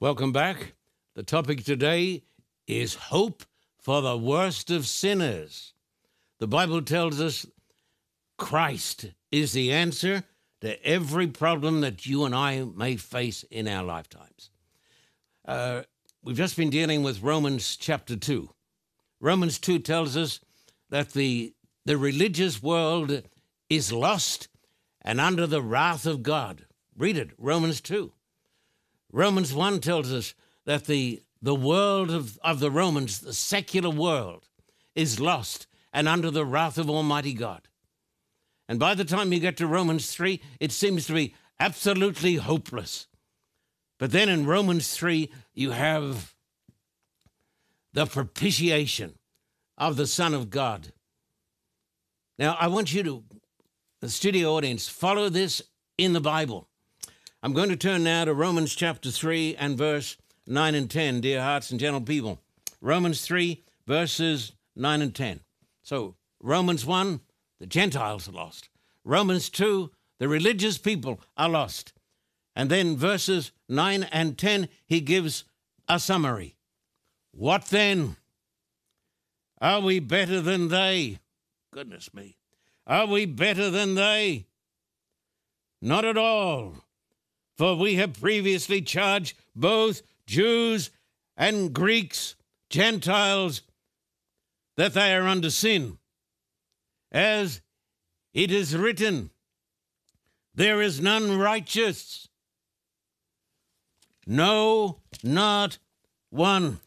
Welcome back. The topic today is hope for the worst of sinners. The Bible tells us Christ is the answer to every problem that you and I may face in our lifetimes. Uh, we've just been dealing with Romans chapter 2. Romans 2 tells us that the, the religious world is lost and under the wrath of God. Read it, Romans 2. Romans 1 tells us that the, the world of, of the Romans, the secular world, is lost and under the wrath of Almighty God. And by the time you get to Romans 3, it seems to be absolutely hopeless. But then in Romans 3, you have the propitiation of the Son of God. Now, I want you to, the studio audience, follow this in the Bible. I'm going to turn now to Romans chapter 3 and verse 9 and 10, dear hearts and gentle people. Romans 3, verses 9 and 10. So, Romans 1, the Gentiles are lost. Romans 2, the religious people are lost. And then verses 9 and 10, he gives a summary. What then? Are we better than they? Goodness me. Are we better than they? Not at all. For we have previously charged both Jews and Greeks, Gentiles, that they are under sin. As it is written, there is none righteous. No, not one.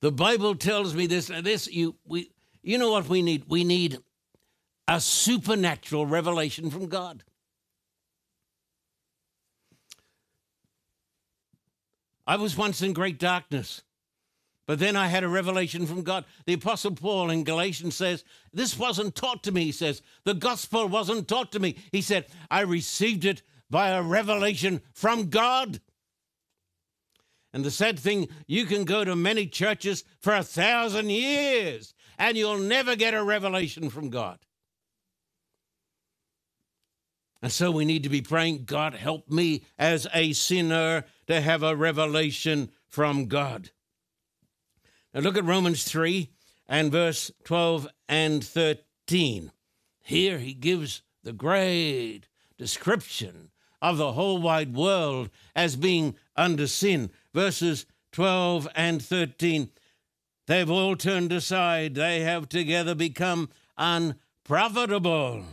The Bible tells me this. This you we you know what we need? We need a supernatural revelation from God. I was once in great darkness, but then I had a revelation from God. The Apostle Paul in Galatians says, This wasn't taught to me. He says, The gospel wasn't taught to me. He said, I received it by a revelation from God. And the sad thing, you can go to many churches for a thousand years and you'll never get a revelation from God. And so we need to be praying, God, help me as a sinner to have a revelation from God. Now look at Romans 3 and verse 12 and 13. Here he gives the great description of the whole wide world as being under sin. Verses 12 and 13. They've all turned aside, they have together become unprofitable.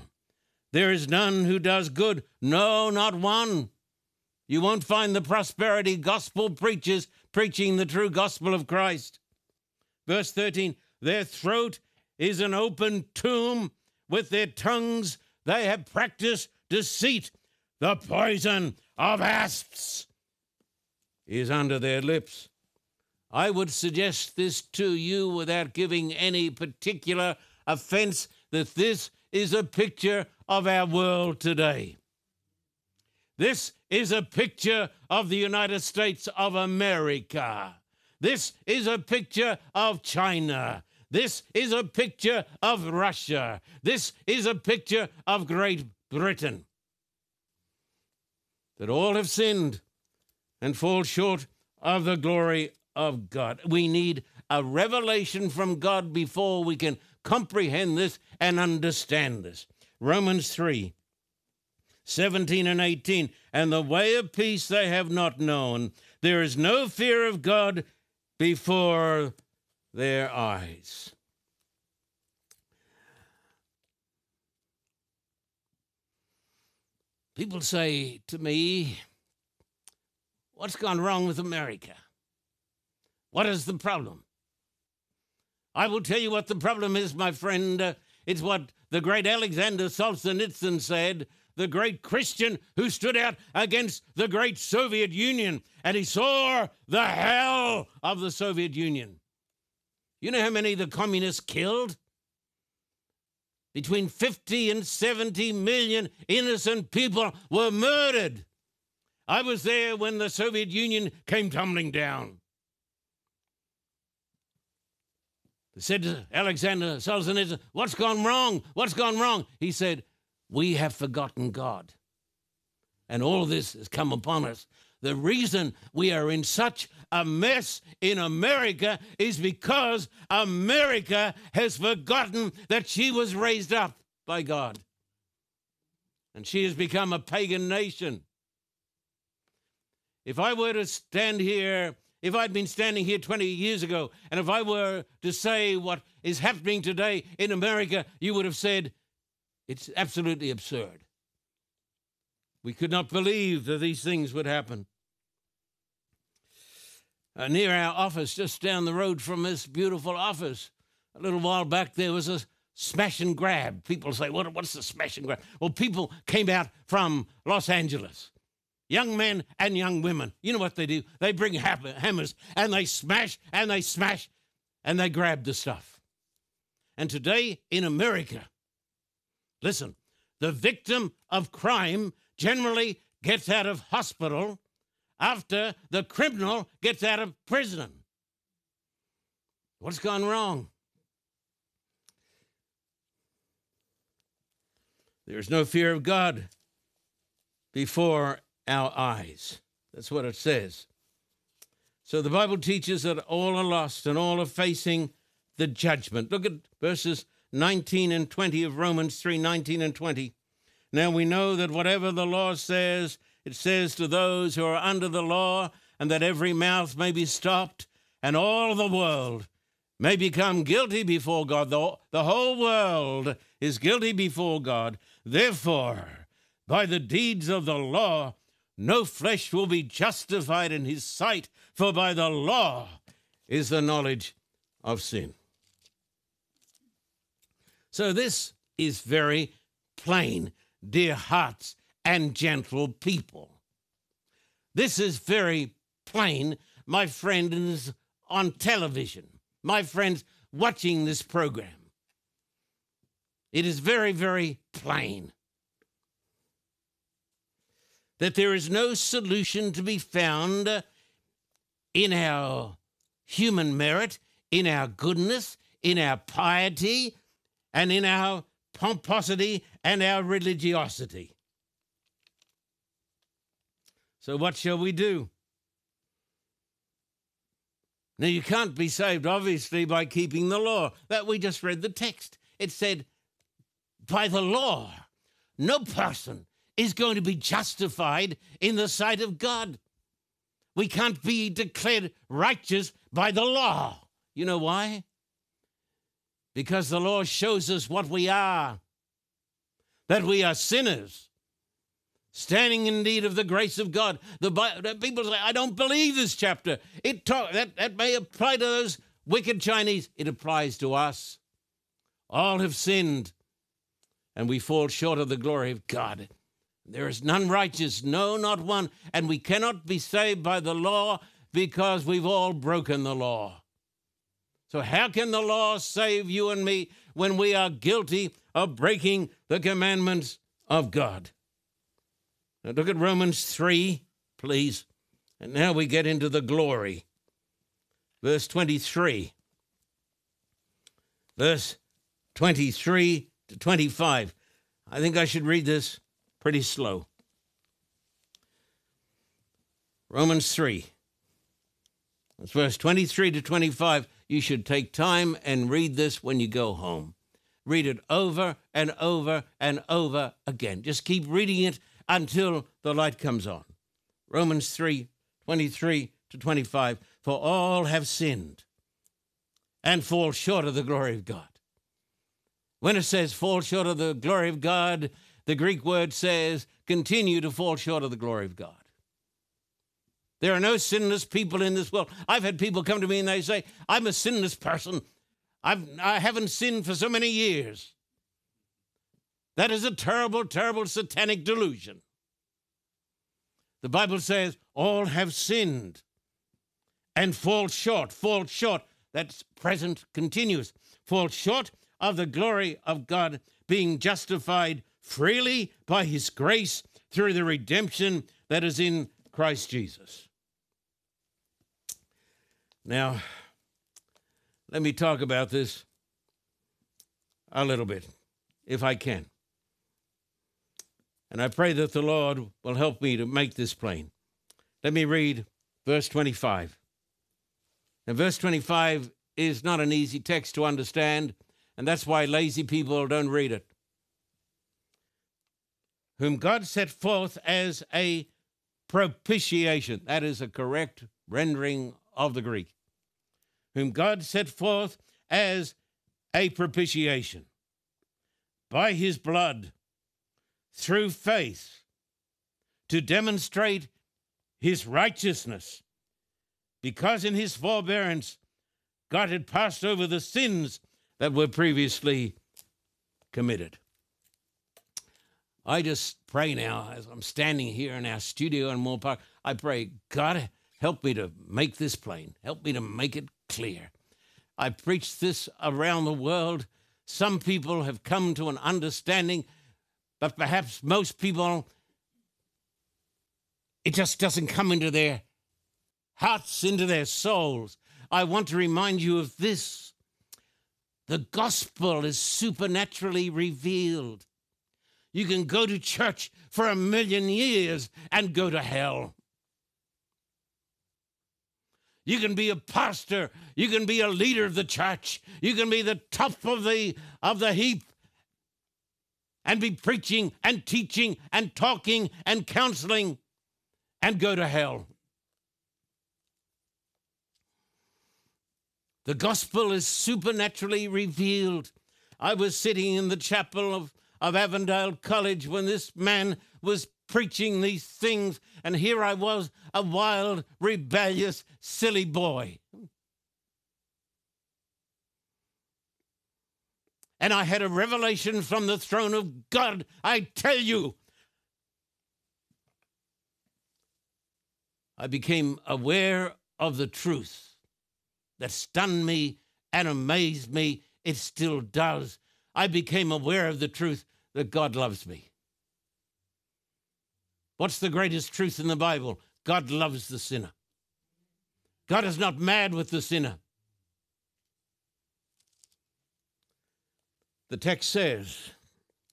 There is none who does good, no, not one. You won't find the prosperity gospel preachers preaching the true gospel of Christ. Verse 13 Their throat is an open tomb, with their tongues they have practiced deceit. The poison of asps is under their lips. I would suggest this to you without giving any particular offense that this is a picture of our world today. This is a picture of the United States of America. This is a picture of China. This is a picture of Russia. This is a picture of Great Britain. That all have sinned and fall short of the glory of God. We need a revelation from God before we can comprehend this and understand this. Romans 3 17 and 18. And the way of peace they have not known. There is no fear of God before their eyes. People say to me, What's gone wrong with America? What is the problem? I will tell you what the problem is, my friend. It's what the great Alexander Solzhenitsyn said, the great Christian who stood out against the great Soviet Union, and he saw the hell of the Soviet Union. You know how many the communists killed? Between 50 and 70 million innocent people were murdered. I was there when the Soviet Union came tumbling down. They said to Alexander Solzhenitsyn, What's gone wrong? What's gone wrong? He said, We have forgotten God. And all this has come upon us. The reason we are in such a mess in America is because America has forgotten that she was raised up by God. And she has become a pagan nation. If I were to stand here, if I'd been standing here 20 years ago, and if I were to say what is happening today in America, you would have said, it's absolutely absurd. We could not believe that these things would happen. Uh, near our office, just down the road from this beautiful office, a little while back, there was a smash and grab. People say, what, What's the smash and grab? Well, people came out from Los Angeles, young men and young women. You know what they do? They bring hammers and they smash and they smash and they grab the stuff. And today in America, listen, the victim of crime generally gets out of hospital after the criminal gets out of prison. What's gone wrong? There's no fear of God before our eyes. That's what it says. So the Bible teaches that all are lost and all are facing the judgment. Look at verses 19 and 20 of Romans 3 19 and 20. Now we know that whatever the law says, it says to those who are under the law, and that every mouth may be stopped, and all the world may become guilty before God. The, the whole world is guilty before God. Therefore, by the deeds of the law, no flesh will be justified in his sight, for by the law is the knowledge of sin. So this is very plain dear hearts, and gentle people. This is very plain, my friends on television, my friends watching this program. It is very, very plain that there is no solution to be found in our human merit, in our goodness, in our piety, and in our pomposity and our religiosity. So, what shall we do? Now, you can't be saved, obviously, by keeping the law. That we just read the text. It said, by the law, no person is going to be justified in the sight of God. We can't be declared righteous by the law. You know why? Because the law shows us what we are that we are sinners, standing in need of the grace of God. The people say, I don't believe this chapter. It talk, that, that may apply to those wicked Chinese. It applies to us. All have sinned, and we fall short of the glory of God. There is none righteous, no, not one. And we cannot be saved by the law because we've all broken the law. So, how can the law save you and me when we are guilty of breaking the commandments of God? Now, look at Romans 3, please. And now we get into the glory. Verse 23. Verse 23 to 25. I think I should read this pretty slow. Romans 3. That's verse 23 to 25 you should take time and read this when you go home. Read it over and over and over again. Just keep reading it until the light comes on. Romans 3 23 to 25. For all have sinned and fall short of the glory of God. When it says fall short of the glory of God, the Greek word says continue to fall short of the glory of God. There are no sinless people in this world. I've had people come to me and they say, I'm a sinless person. I've, I haven't sinned for so many years. That is a terrible, terrible satanic delusion. The Bible says, all have sinned and fall short, fall short. That's present continuous. Fall short of the glory of God, being justified freely by his grace through the redemption that is in Christ Jesus. Now, let me talk about this a little bit, if I can. And I pray that the Lord will help me to make this plain. Let me read verse 25. Now, verse 25 is not an easy text to understand, and that's why lazy people don't read it. Whom God set forth as a propitiation. That is a correct rendering of the Greek. Whom God set forth as a propitiation by his blood through faith to demonstrate his righteousness, because in his forbearance God had passed over the sins that were previously committed. I just pray now as I'm standing here in our studio in Moorpark. I pray, God, help me to make this plain. Help me to make it clear. I preach this around the world. Some people have come to an understanding, but perhaps most people it just doesn't come into their hearts, into their souls. I want to remind you of this the gospel is supernaturally revealed. You can go to church for a million years and go to hell. You can be a pastor, you can be a leader of the church, you can be the top of the of the heap and be preaching and teaching and talking and counseling and go to hell. The gospel is supernaturally revealed. I was sitting in the chapel of, of Avondale College when this man was preaching these things, and here I was, a wild, rebellious, silly boy. And I had a revelation from the throne of God. I tell you, I became aware of the truth that stunned me and amazed me. It still does. I became aware of the truth that God loves me. What's the greatest truth in the Bible? God loves the sinner. God is not mad with the sinner. The text says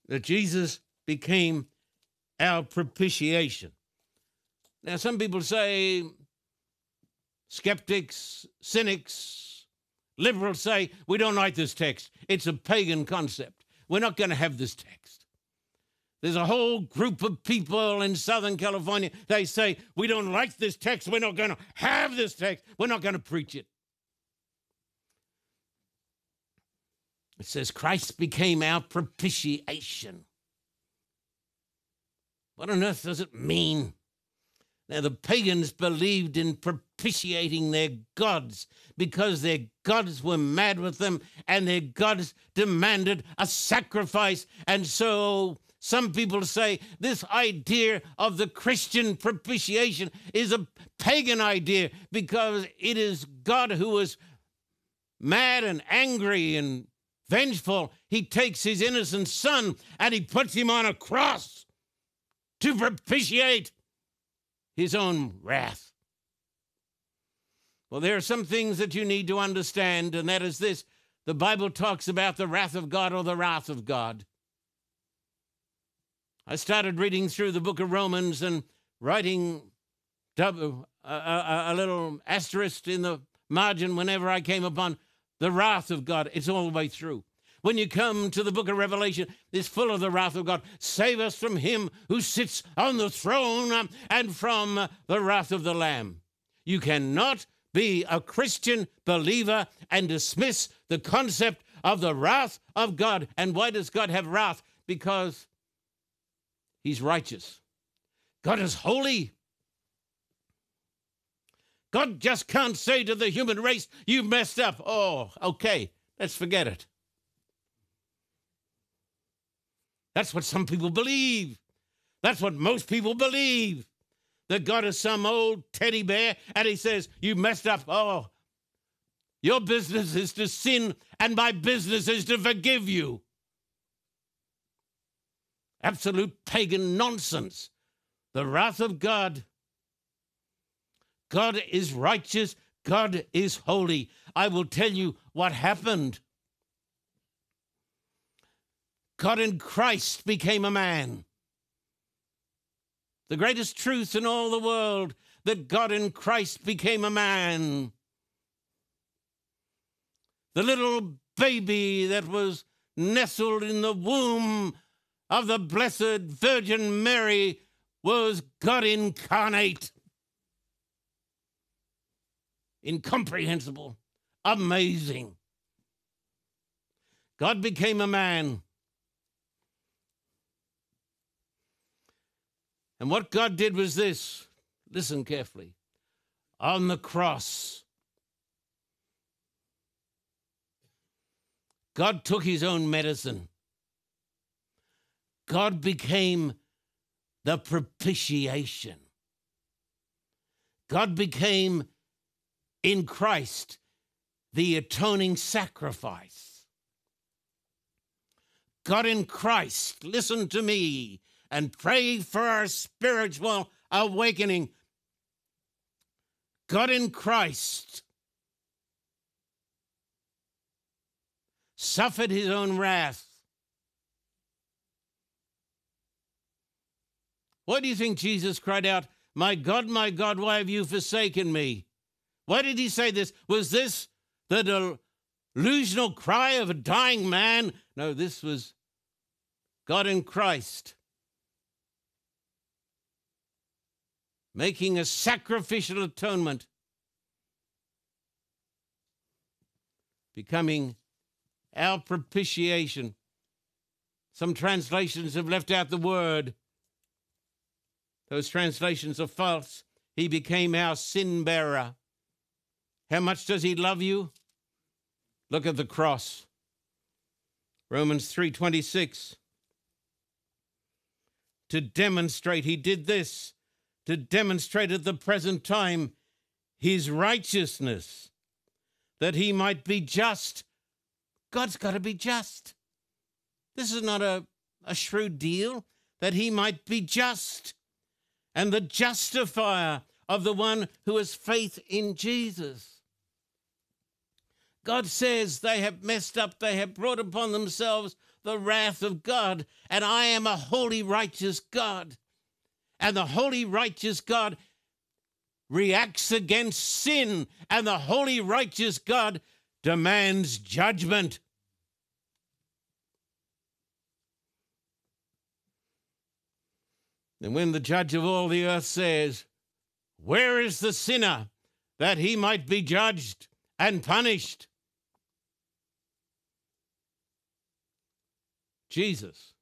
that Jesus became our propitiation. Now, some people say, skeptics, cynics, liberals say, we don't like this text. It's a pagan concept. We're not going to have this text. There's a whole group of people in Southern California. They say, we don't like this text. We're not going to have this text. We're not going to preach it. It says, Christ became our propitiation. What on earth does it mean? Now, the pagans believed in propitiating their gods because their gods were mad with them and their gods demanded a sacrifice. And so some people say this idea of the Christian propitiation is a pagan idea because it is God who is mad and angry and vengeful. He takes his innocent son and he puts him on a cross to propitiate his own wrath. Well, there are some things that you need to understand, and that is this the Bible talks about the wrath of God or the wrath of God. I started reading through the book of Romans and writing a, a, uh, uh, uh, a little asterisk in the margin whenever I came upon the wrath of God. It's all the way through. When you come to the book of Revelation, it's full of the wrath of God. Save us from him who sits on the throne and from the wrath of the Lamb. You cannot be a Christian believer and dismiss the concept of the wrath of God. And why does God have wrath? Because he's righteous. God is holy. God just can't say to the human race, You messed up. Oh, okay, let's forget it. That's what some people believe. That's what most people believe. That God is some old teddy bear and he says, You messed up. Oh, your business is to sin and my business is to forgive you. Absolute pagan nonsense. The wrath of God. God is righteous. God is holy. I will tell you what happened God in Christ became a man. The greatest truth in all the world that God in Christ became a man. The little baby that was nestled in the womb of the Blessed Virgin Mary was God incarnate. Incomprehensible, amazing. God became a man. And what God did was this listen carefully. On the cross, God took his own medicine. God became the propitiation. God became in Christ the atoning sacrifice. God in Christ, listen to me and pray for our spiritual awakening. God in Christ suffered his own wrath. Why do you think Jesus cried out, My God, my God, why have you forsaken me? Why did he say this? Was this the delusional cry of a dying man? No, this was God in Christ making a sacrificial atonement, becoming our propitiation. Some translations have left out the word. Those translations are false. He became our sin bearer. How much does he love you? Look at the cross. Romans 3:26 to demonstrate he did this to demonstrate at the present time his righteousness, that he might be just. God's got to be just. This is not a, a shrewd deal, that he might be just and the justifier of the one who has faith in Jesus. God says they have messed up, they have brought upon themselves the wrath of God, and I am a holy, righteous God. And the holy, righteous God reacts against sin, and the holy, righteous God demands judgment. And when the judge of all the earth says, Where is the sinner that he might be judged and punished? Jesus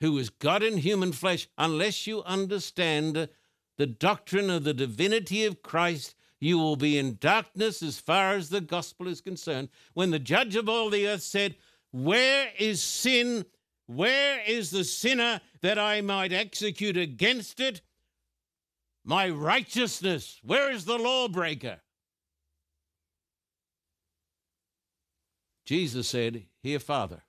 who is God in human flesh, unless you understand the doctrine of the divinity of Christ, you will be in darkness as far as the gospel is concerned. When the judge of all the earth said, Where is sin? Where is the sinner that I might execute against it? My righteousness. Where is the lawbreaker? Jesus said, Here, Father.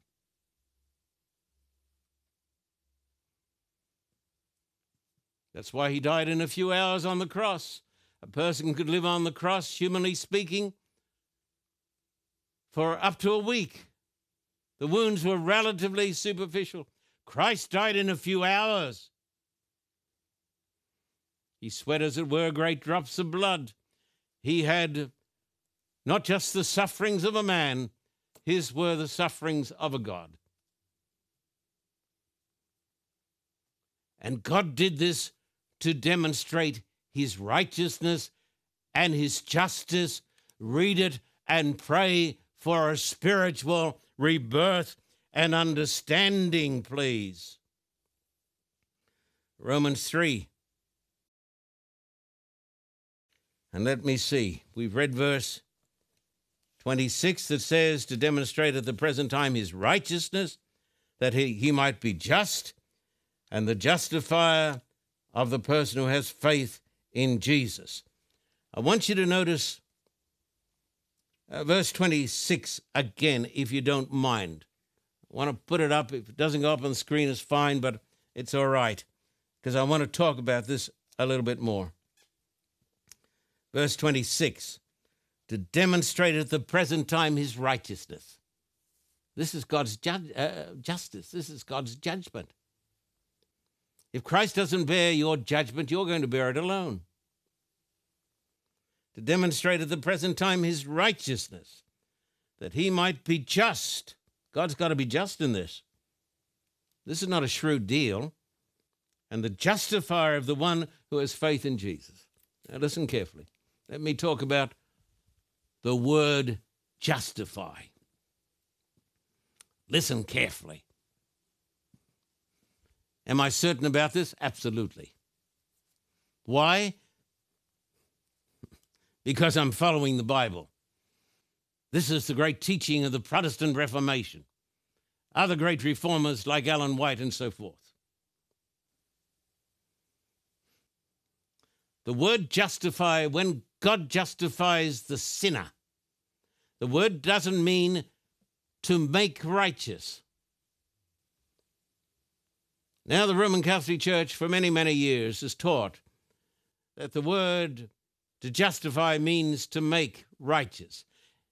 That's why he died in a few hours on the cross. A person could live on the cross, humanly speaking, for up to a week. The wounds were relatively superficial. Christ died in a few hours. He sweat, as it were, great drops of blood. He had not just the sufferings of a man, his were the sufferings of a God. And God did this to demonstrate his righteousness and his justice. Read it and pray for a spiritual rebirth and understanding, please. Romans 3. And let me see. We've read verse 26 that says, to demonstrate at the present time his righteousness, that he, he might be just, and the justifier of the person who has faith in Jesus. I want you to notice uh, verse 26 again, if you don't mind. I want to put it up. If it doesn't go up on the screen, it's fine, but it's all right because I want to talk about this a little bit more. Verse 26 to demonstrate at the present time his righteousness. This is God's ju- uh, justice, this is God's judgment. If Christ doesn't bear your judgment, you're going to bear it alone. To demonstrate at the present time his righteousness, that he might be just. God's got to be just in this. This is not a shrewd deal. And the justifier of the one who has faith in Jesus. Now, listen carefully. Let me talk about the word justify. Listen carefully. Am I certain about this? Absolutely. Why? Because I'm following the Bible. This is the great teaching of the Protestant Reformation, other great reformers like Ellen White and so forth. The word justify, when God justifies the sinner, the word doesn't mean to make righteous. Now, the Roman Catholic Church for many, many years has taught that the word to justify means to make righteous.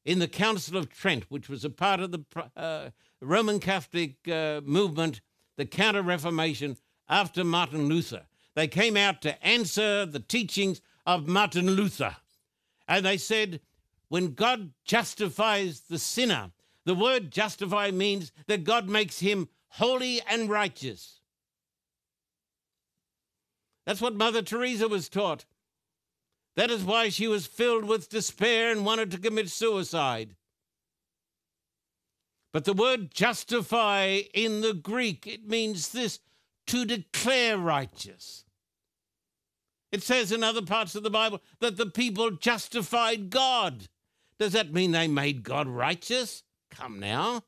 In the Council of Trent, which was a part of the uh, Roman Catholic uh, movement, the Counter Reformation after Martin Luther, they came out to answer the teachings of Martin Luther. And they said, when God justifies the sinner, the word justify means that God makes him holy and righteous. That's what Mother Teresa was taught. That is why she was filled with despair and wanted to commit suicide. But the word justify in the Greek, it means this to declare righteous. It says in other parts of the Bible that the people justified God. Does that mean they made God righteous? Come now.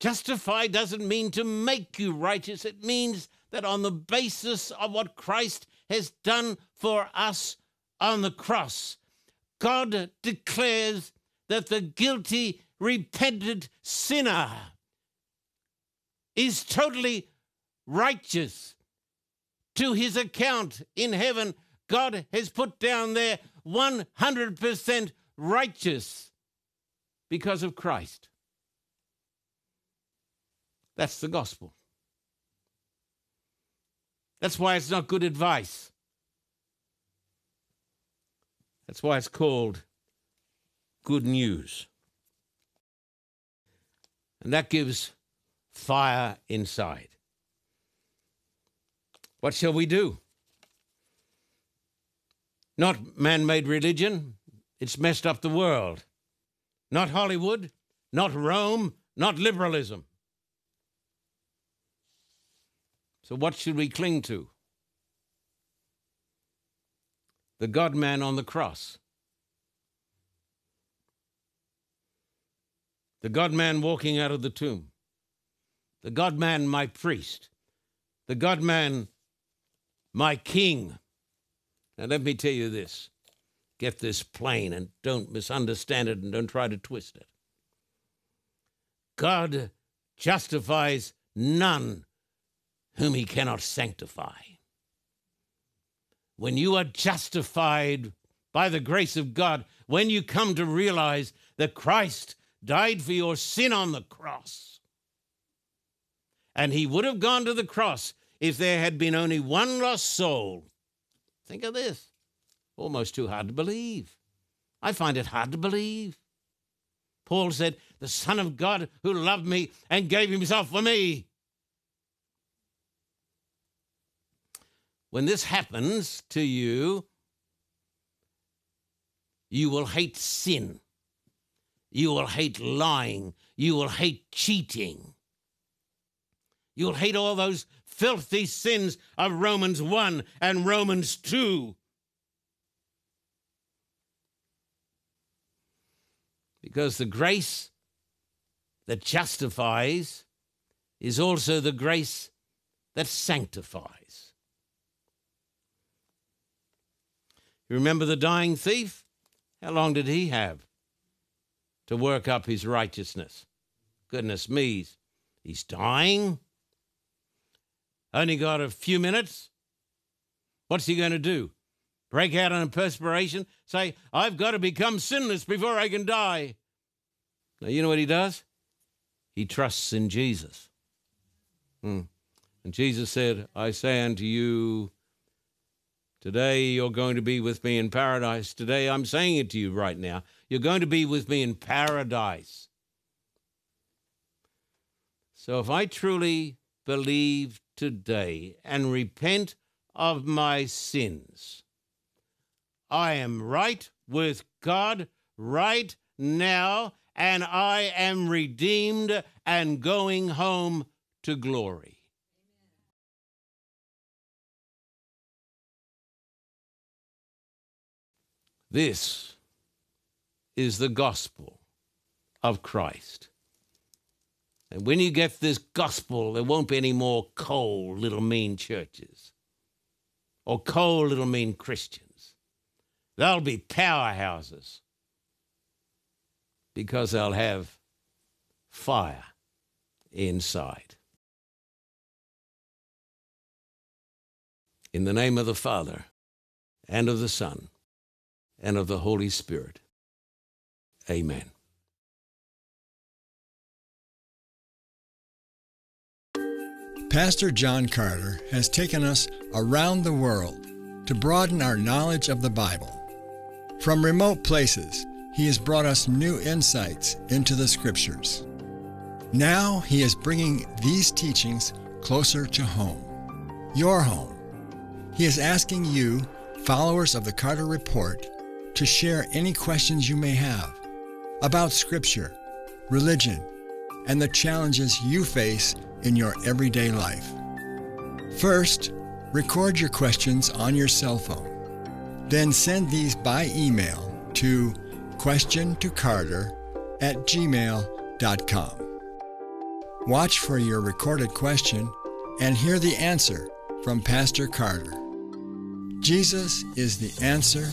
Justify doesn't mean to make you righteous, it means that on the basis of what Christ has done for us on the cross, God declares that the guilty, repentant sinner is totally righteous. To his account in heaven, God has put down there 100% righteous because of Christ. That's the gospel. That's why it's not good advice. That's why it's called good news. And that gives fire inside. What shall we do? Not man made religion, it's messed up the world. Not Hollywood, not Rome, not liberalism. So, what should we cling to? The God man on the cross. The God man walking out of the tomb. The God man, my priest. The God man, my king. Now, let me tell you this. Get this plain and don't misunderstand it and don't try to twist it. God justifies none whom he cannot sanctify. When you are justified by the grace of God, when you come to realize that Christ died for your sin on the cross, and he would have gone to the cross if there had been only one lost soul. Think of this. Almost too hard to believe. I find it hard to believe. Paul said, The Son of God who loved me and gave himself for me. When this happens to you, you will hate sin. You will hate lying. You will hate cheating. You'll hate all those filthy sins of Romans 1 and Romans 2. Because the grace that justifies is also the grace that sanctifies. You remember the dying thief? How long did he have to work up his righteousness? Goodness me, he's dying. Only got a few minutes. What's he going to do? Break out in a perspiration? Say, I've got to become sinless before I can die. Now, you know what he does? He trusts in Jesus. Hmm. And Jesus said, I say unto you, today you're going to be with me in paradise. Today I'm saying it to you right now. You're going to be with me in paradise. So if I truly believe today and repent of my sins, I am right with God right now, and I am redeemed and going home to glory. This is the gospel of Christ. And when you get this gospel, there won't be any more cold, little mean churches or cold, little mean Christians. They'll be powerhouses because they'll have fire inside. In the name of the Father, and of the Son, and of the Holy Spirit. Amen. Pastor John Carter has taken us around the world to broaden our knowledge of the Bible. From remote places, he has brought us new insights into the Scriptures. Now he is bringing these teachings closer to home, your home. He is asking you, followers of the Carter Report, to share any questions you may have about Scripture, religion, and the challenges you face in your everyday life. First, record your questions on your cell phone. Then send these by email to questiontocarter at gmail.com. Watch for your recorded question and hear the answer from Pastor Carter. Jesus is the answer,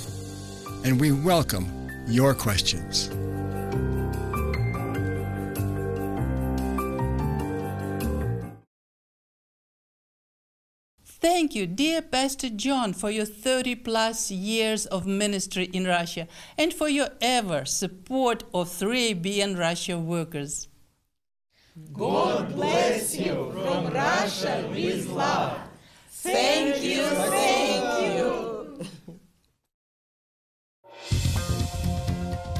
and we welcome your questions. Thank you, dear Pastor John, for your 30 plus years of ministry in Russia and for your ever support of 3ABN Russia workers. God bless you from Russia with love. Thank you, thank you.